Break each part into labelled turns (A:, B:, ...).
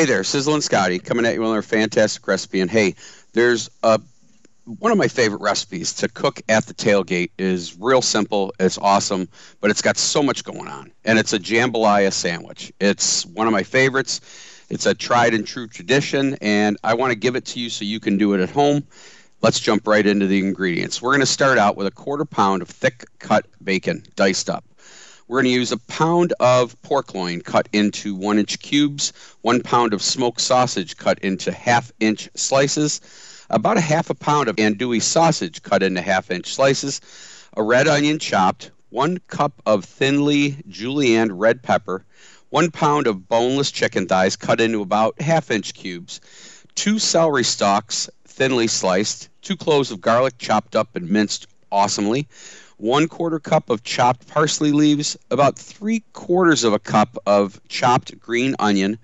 A: Hey there, Sizzlin Scotty coming at you with another fantastic recipe. And hey, there's a one of my favorite recipes to cook at the tailgate is real simple. It's awesome, but it's got so much going on. And it's a jambalaya sandwich. It's one of my favorites. It's a tried and true tradition, and I want to give it to you so you can do it at home. Let's jump right into the ingredients. We're going to start out with a quarter pound of thick cut bacon, diced up. We're going to use a pound of pork loin cut into one inch cubes, one pound of smoked sausage cut into half inch slices, about a half a pound of andouille sausage cut into half inch slices, a red onion chopped, one cup of thinly julienne red pepper, one pound of boneless chicken thighs cut into about half inch cubes, two celery stalks thinly sliced, two cloves of garlic chopped up and minced awesomely, one quarter cup of chopped parsley leaves, about three quarters of a cup of chopped green onion,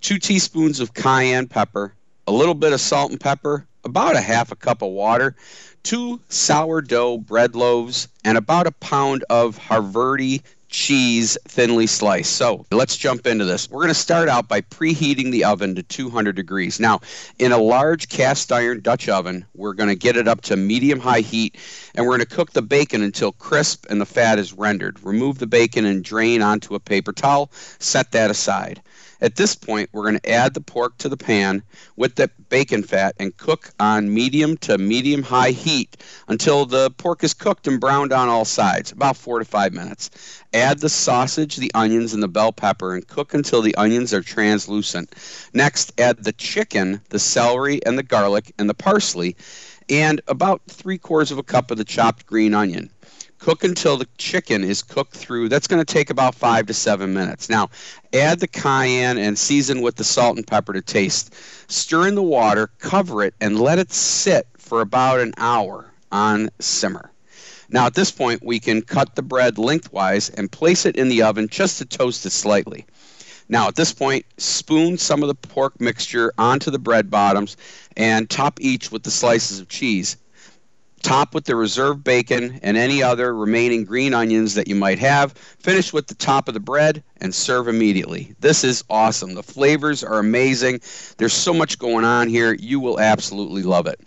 A: two teaspoons of cayenne pepper, a little bit of salt and pepper, about a half a cup of water, two sourdough bread loaves, and about a pound of Havarti cheese thinly sliced. So let's jump into this. We're going to start out by preheating the oven to 200 degrees. Now, in a large cast iron Dutch oven, we're going to get it up to medium high heat and we're going to cook the bacon until crisp and the fat is rendered. Remove the bacon and drain onto a paper towel. Set that aside. At this point, we're going to add the pork to the pan with the bacon fat and cook on medium to medium high heat until the pork is cooked and browned on all sides, about four to five minutes. Add the sausage, the onions, and the bell pepper and cook until the onions are translucent. Next, add the chicken, the celery, and the garlic, and the parsley, and about three quarters of a cup of the chopped green onion. Cook until the chicken is cooked through. That's going to take about five to seven minutes. Now, add the cayenne and season with the salt and pepper to taste. Stir in the water, cover it, and let it sit for about an hour on simmer. Now, at this point, we can cut the bread lengthwise and place it in the oven just to toast it slightly. Now, at this point, spoon some of the pork mixture onto the bread bottoms and top each with the slices of cheese top with the reserved bacon and any other remaining green onions that you might have. Finish with the top of the bread and serve immediately. This is awesome. The flavors are amazing. There's so much going on here. You will absolutely love it.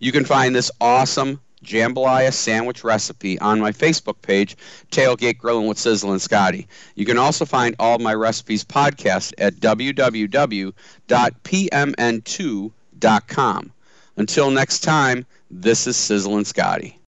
A: You can find this awesome jambalaya sandwich recipe on my Facebook page, Tailgate Grilling with Sizzlin Scotty. You can also find all my recipes podcast at www.pmn2.com. Until next time, this is Sizzlin Scotty.